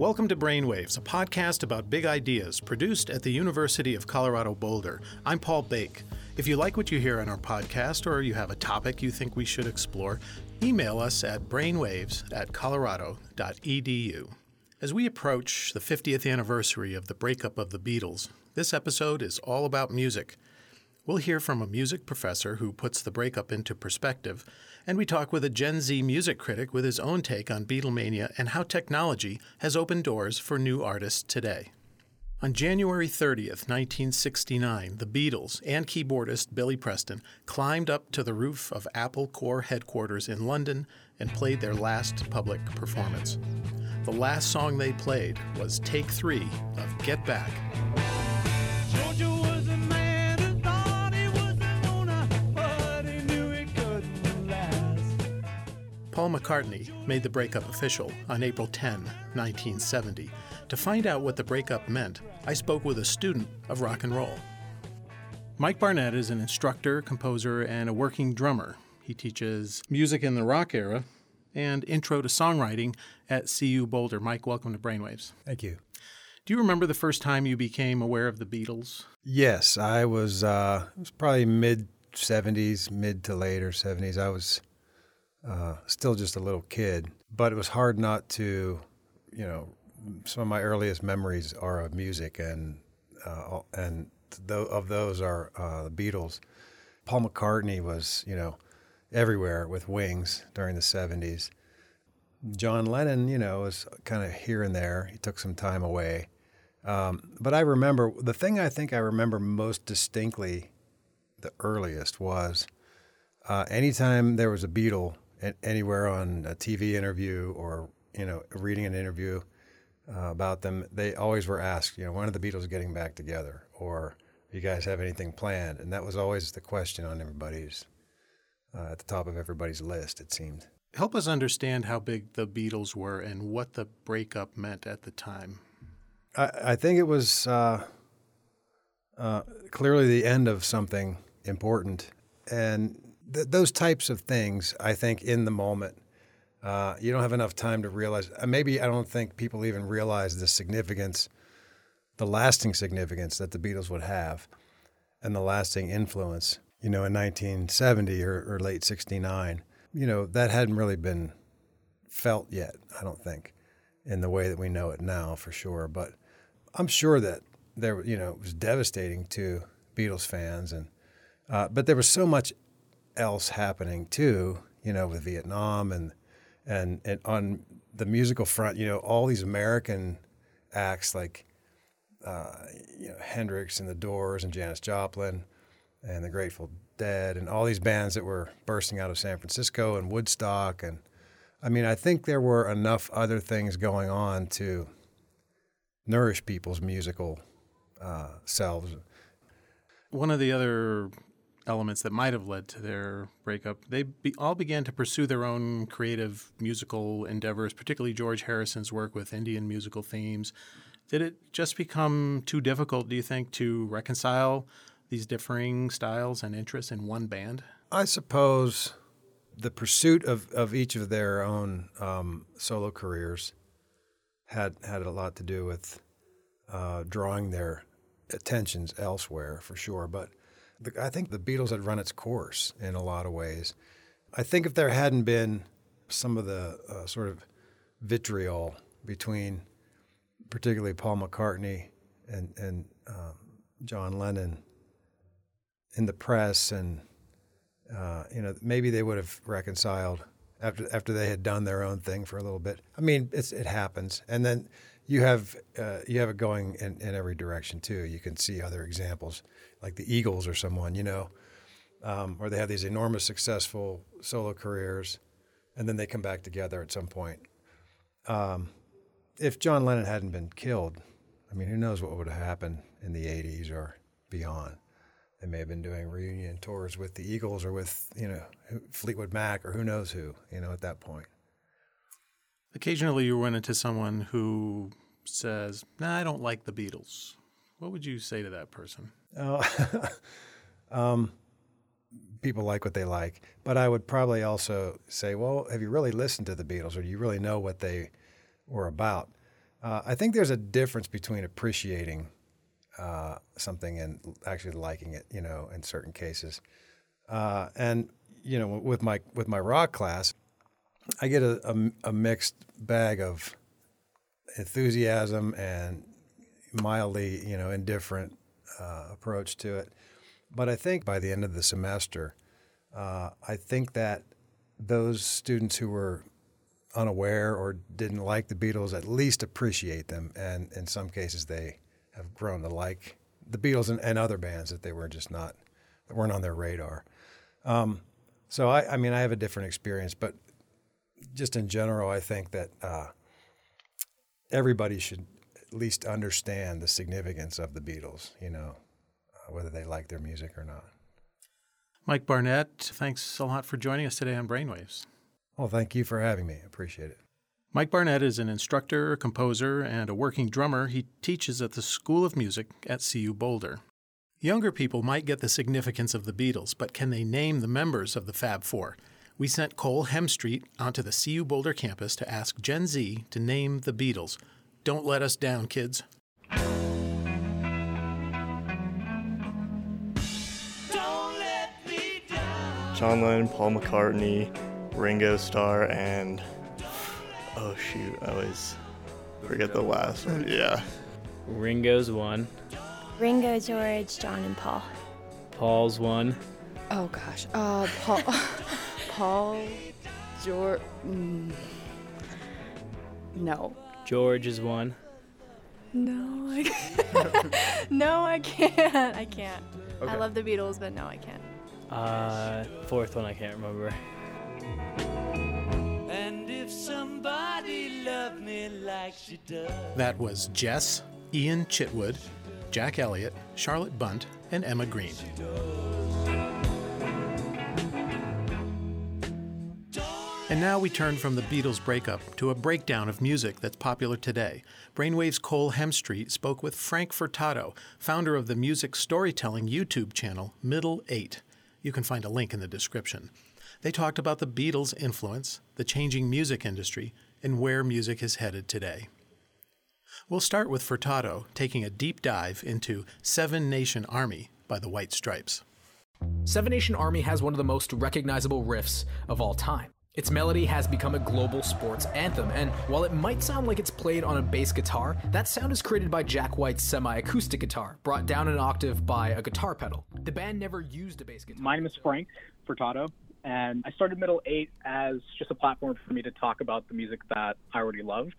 Welcome to Brainwaves, a podcast about big ideas produced at the University of Colorado Boulder. I'm Paul Beique. If you like what you hear on our podcast or you have a topic you think we should explore, email us at brainwaves at colorado.edu. As we approach the 50th anniversary of the breakup of the Beatles, this episode is all about music. We'll hear from a music professor who puts the breakup into perspective, and we talk with a Gen Z music critic with his own take on Beatlemania and how technology has opened doors for new artists today. On January 30th, 1969, the Beatles and keyboardist Billy Preston climbed up to the roof of Apple Corps headquarters in London and played their last public performance. The last song they played was Take Three of Get Back. Paul McCartney made the breakup official on April 10, 1970. To find out what the breakup meant, I spoke with a student of rock and roll. Mike Barnett is an instructor, composer, and a working drummer. He teaches music in the rock era and intro to songwriting at CU Boulder. Mike, welcome to Brainwaves. Thank you. Do you remember the first time you became aware of the Beatles? Yes, I was. Uh, it was probably mid '70s, mid to later '70s. I was uh, still just a little kid, but it was hard not to, you know, some of my earliest memories are of music, and uh, and th- of those are uh, the Beatles. Paul McCartney was, you know, everywhere with Wings during the '70s. John Lennon, you know, was kind of here and there. He took some time away, um, but I remember the thing I think I remember most distinctly, the earliest was uh, anytime there was a Beatle anywhere on a TV interview or you know reading an interview uh, about them, they always were asked, you know, when are the Beatles getting back together, or you guys have anything planned? And that was always the question on everybody's uh, at the top of everybody's list. It seemed. Help us understand how big the Beatles were and what the breakup meant at the time. I, I think it was uh, uh clearly the end of something important, and th- those types of things, I think, in the moment, uh, you don't have enough time to realize. Uh, maybe I don't think people even realize the significance, the lasting significance that the Beatles would have, and the lasting influence. You know, in 1970 or, or late '69, you know that hadn't really been felt yet. I don't think, in the way that we know it now, for sure. But I'm sure that there, you know, it was devastating to Beatles fans, and uh, but there was so much else happening too, you know, with Vietnam and and and on the musical front, you know, all these American acts like uh, you know Hendrix and the Doors and Janis Joplin and the Grateful Dead and all these bands that were bursting out of San Francisco and Woodstock and I mean, I think there were enough other things going on to nourish people's musical uh, selves. One of the other elements that might have led to their breakup, they be, all began to pursue their own creative musical endeavors, particularly George Harrison's work with Indian musical themes. Did it just become too difficult, do you think, to reconcile these differing styles and interests in one band? I suppose the pursuit of, of each of their own um, solo careers had had a lot to do with uh, drawing their attentions elsewhere, for sure. But the, I think the Beatles had run its course in a lot of ways. I think if there hadn't been some of the uh, sort of vitriol between, particularly Paul McCartney and and um, John Lennon in the press, and uh, you know maybe they would have reconciled after after they had done their own thing for a little bit. I mean, it happens, and then you have uh, you have it going in, in every direction too. You can see other examples like the Eagles or someone, you know, um, where they have these enormous successful solo careers, and then they come back together at some point. Um, if John Lennon hadn't been killed, I mean, who knows what would have happened in the '80s or beyond? They may have been doing reunion tours with the Eagles or with you know Fleetwood Mac or who knows who, you know, at that point. Occasionally, you run into someone who says, "Nah, I don't like the Beatles." What would you say to that person? Oh, um, people like what they like, but I would probably also say, well, have you really listened to the Beatles, or do you really know what they were about? Uh, I think there's a difference between appreciating uh, something and actually liking it, you know, in certain cases. Uh, and you know, with my with my rock class, I get a, a, a mixed bag of enthusiasm and mildly, you know, indifferent uh, approach to it. But I think by the end of the semester, uh, I think that those students who were unaware or didn't like the Beatles at least appreciate them, and in some cases they have grown to like the Beatles and, and other bands that they were just not that weren't on their radar. Um, so I, I mean, I have a different experience, but just in general, I think that uh, everybody should at least understand the significance of the Beatles. You know, uh, whether they like their music or not. Mike Barnett, thanks a lot for joining us today on Brainwaves. Well, thank you for having me. Appreciate it. Mike Barnett is an instructor, a composer, and a working drummer. He teaches at the School of Music at CU Boulder. Younger people might get the significance of the Beatles, but can they name the members of the Fab Four? We sent Cole Hemstreet onto the CU Boulder campus to ask Gen Z to name the Beatles. Don't let us down, kids. John Lennon, Paul McCartney, Ringo Starr, and oh shoot, I always forget the last one. Yeah. Ringo's one. Ringo, George, John, and Paul. Paul's one. Oh gosh. Uh, Paul. Paul. George. Mm, no. George is one. No, I can't. no, I can't. I can't. I love the Beatles, but no, I can't. Uh, fourth one I can't remember. That was Jess, Ian Chitwood, Jack Elliott, Charlotte Bunt, and Emma Green. And now we turn from the Beatles breakup to a breakdown of music that's popular today. Brainwave's Cole Hemstreet spoke with Frank Furtado, founder of the music storytelling YouTube channel Middle 8. You can find a link in the description. They talked about the Beatles' influence, the changing music industry, and where music is headed today. We'll start with Furtado taking a deep dive into Seven Nation Army by the White Stripes. Seven Nation Army has one of the most recognizable riffs of all time. Its melody has become a global sports anthem, and while it might sound like it's played on a bass guitar, that sound is created by Jack White's semi acoustic guitar, brought down an octave by a guitar pedal. The band never used a bass guitar. My name is Frank Furtado, and I started Middle 8 as just a platform for me to talk about the music that I already loved.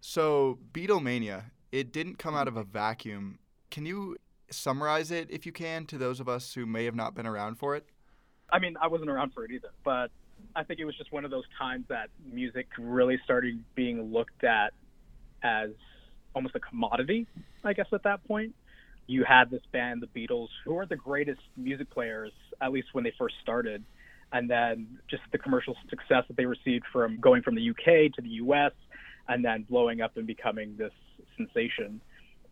So, Beatlemania, it didn't come out of a vacuum. Can you summarize it, if you can, to those of us who may have not been around for it? I mean, I wasn't around for it either, but I think it was just one of those times that music really started being looked at as almost a commodity, I guess, at that point. You had this band, the Beatles, who were the greatest music players, at least when they first started. And then just the commercial success that they received from going from the UK to the US and then blowing up and becoming this sensation.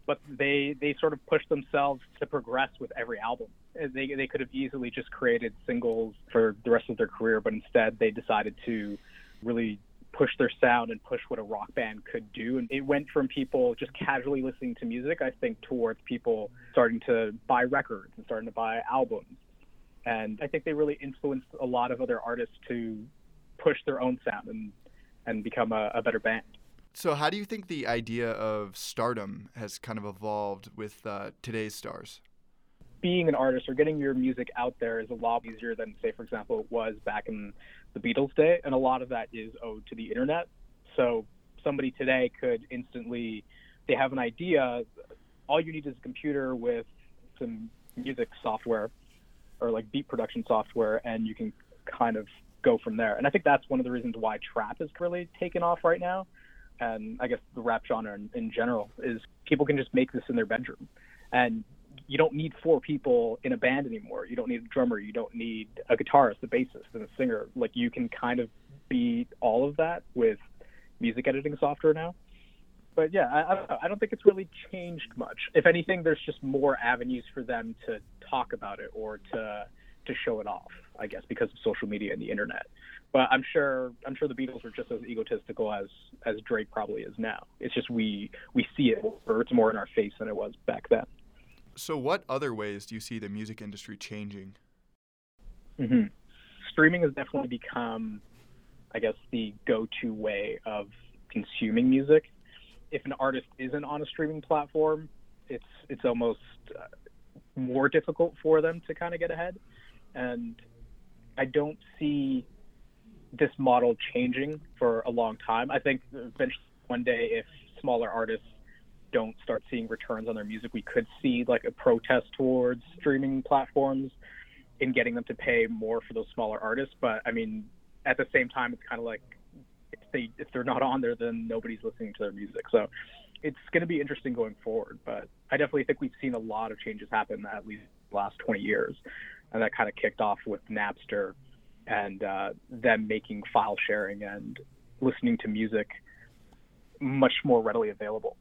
But they, they sort of pushed themselves to progress with every album they they could have easily just created singles for the rest of their career, but instead they decided to really push their sound and push what a rock band could do. And it went from people just casually listening to music, I think, towards people starting to buy records and starting to buy albums. And I think they really influenced a lot of other artists to push their own sound and and become a, a better band. So, how do you think the idea of stardom has kind of evolved with uh, today's stars? Being an artist or getting your music out there is a lot easier than, say, for example, it was back in the Beatles' day. And a lot of that is owed to the internet. So somebody today could instantly, they have an idea. All you need is a computer with some music software or like beat production software, and you can kind of go from there. And I think that's one of the reasons why trap is really taken off right now. And I guess the rap genre in, in general is people can just make this in their bedroom. And you don't need four people in a band anymore. You don't need a drummer. You don't need a guitarist, a bassist, and a singer. Like you can kind of be all of that with music editing software now. But yeah, I, I don't think it's really changed much. If anything, there's just more avenues for them to talk about it or to to show it off. I guess because of social media and the internet. But I'm sure I'm sure the Beatles were just as egotistical as as Drake probably is now. It's just we we see it or it's more in our face than it was back then. So, what other ways do you see the music industry changing? hmm Streaming has definitely become, I guess, the go-to way of consuming music. If an artist isn't on a streaming platform, it's it's almost uh, more difficult for them to kind of get ahead. And I don't see this model changing for a long time. I think eventually one day, if smaller artists don't start seeing returns on their music, we could see like a protest towards streaming platforms in getting them to pay more for those smaller artists. But I mean, at the same time, it's kind of like if they if they're not on there, then nobody's listening to their music. So it's going to be interesting going forward. But I definitely think we've seen a lot of changes happen at least the last 20 years, and that kind of kicked off with Napster and uh, them making file sharing and listening to music much more readily available.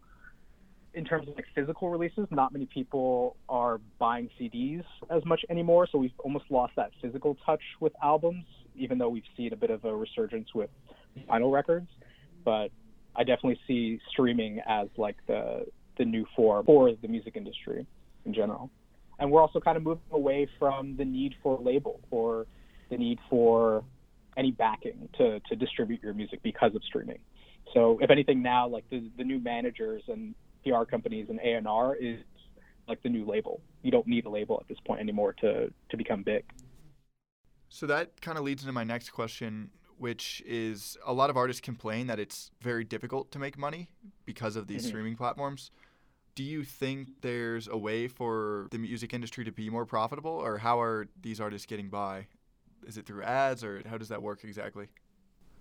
In terms of like physical releases, not many people are buying CDs as much anymore, so we've almost lost that physical touch with albums, even though we've seen a bit of a resurgence with vinyl records. But I definitely see streaming as like the the new form for the music industry in general. And we're also kind of moving away from the need for a label or the need for any backing to, to distribute your music because of streaming. So if anything now, like the, the new managers and PR companies and A&R is like the new label. You don't need a label at this point anymore to, to become big. So that kind of leads into my next question, which is a lot of artists complain that it's very difficult to make money because of these Mhm. streaming platforms. Do you think there's a way for the music industry to be more profitable, or how are these artists getting by? Is it through ads, or how does that work exactly?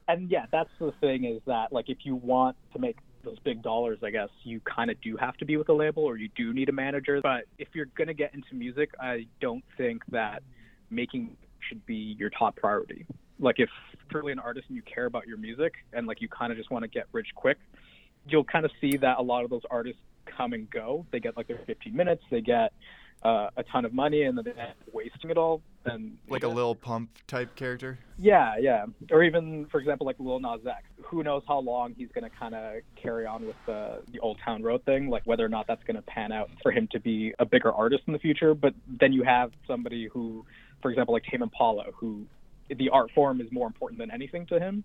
and yeah, that's the thing is that like if you want to make those big dollars, I guess you kind of do have to be with a label or you do need a manager. But if you're gonna get into music, I don't think that making should be your top priority. Like if you're really an artist and you care about your music and like you kind of just want to get rich quick, you'll kind of see that a lot of those artists come and go. They get like their 15 minutes, they get uh, a ton of money, and then wasting it all. And Like a Lil Pump type character? yeah, yeah. Or even, for example, like Lil Nas X. Who knows how long he's going to kind of carry on with the, the Old Town Road thing, like whether or not that's going to pan out for him to be a bigger artist in the future. But then you have somebody who, for example, like Tame Impala, who the art form is more important than anything to him,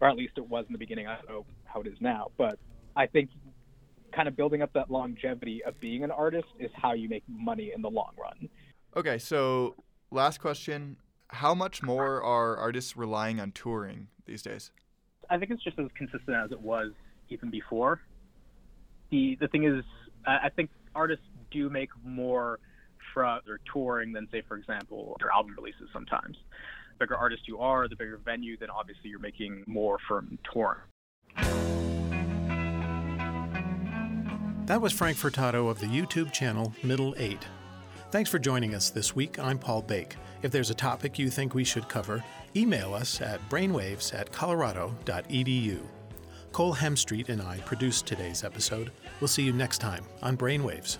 or at least it was in the beginning. I don't know how it is now. But I think kind of building up that longevity of being an artist is how you make money in the long run. Okay, so last question. How much more are artists relying on touring these days? I think it's just as consistent as it was even before. The the thing is, I I think artists do make more from their touring than, say, for example, their album releases. Sometimes, the bigger artist you are, the bigger venue, then obviously you're making more from touring. That was Frank Furtado of the YouTube channel Middle 8. Thanks for joining us this week. I'm Paul Beique. If there's a topic you think we should cover, email us at brainwaves at colorado.edu. Cole Hemstreet and I produced today's episode. We'll see you next time on Brainwaves.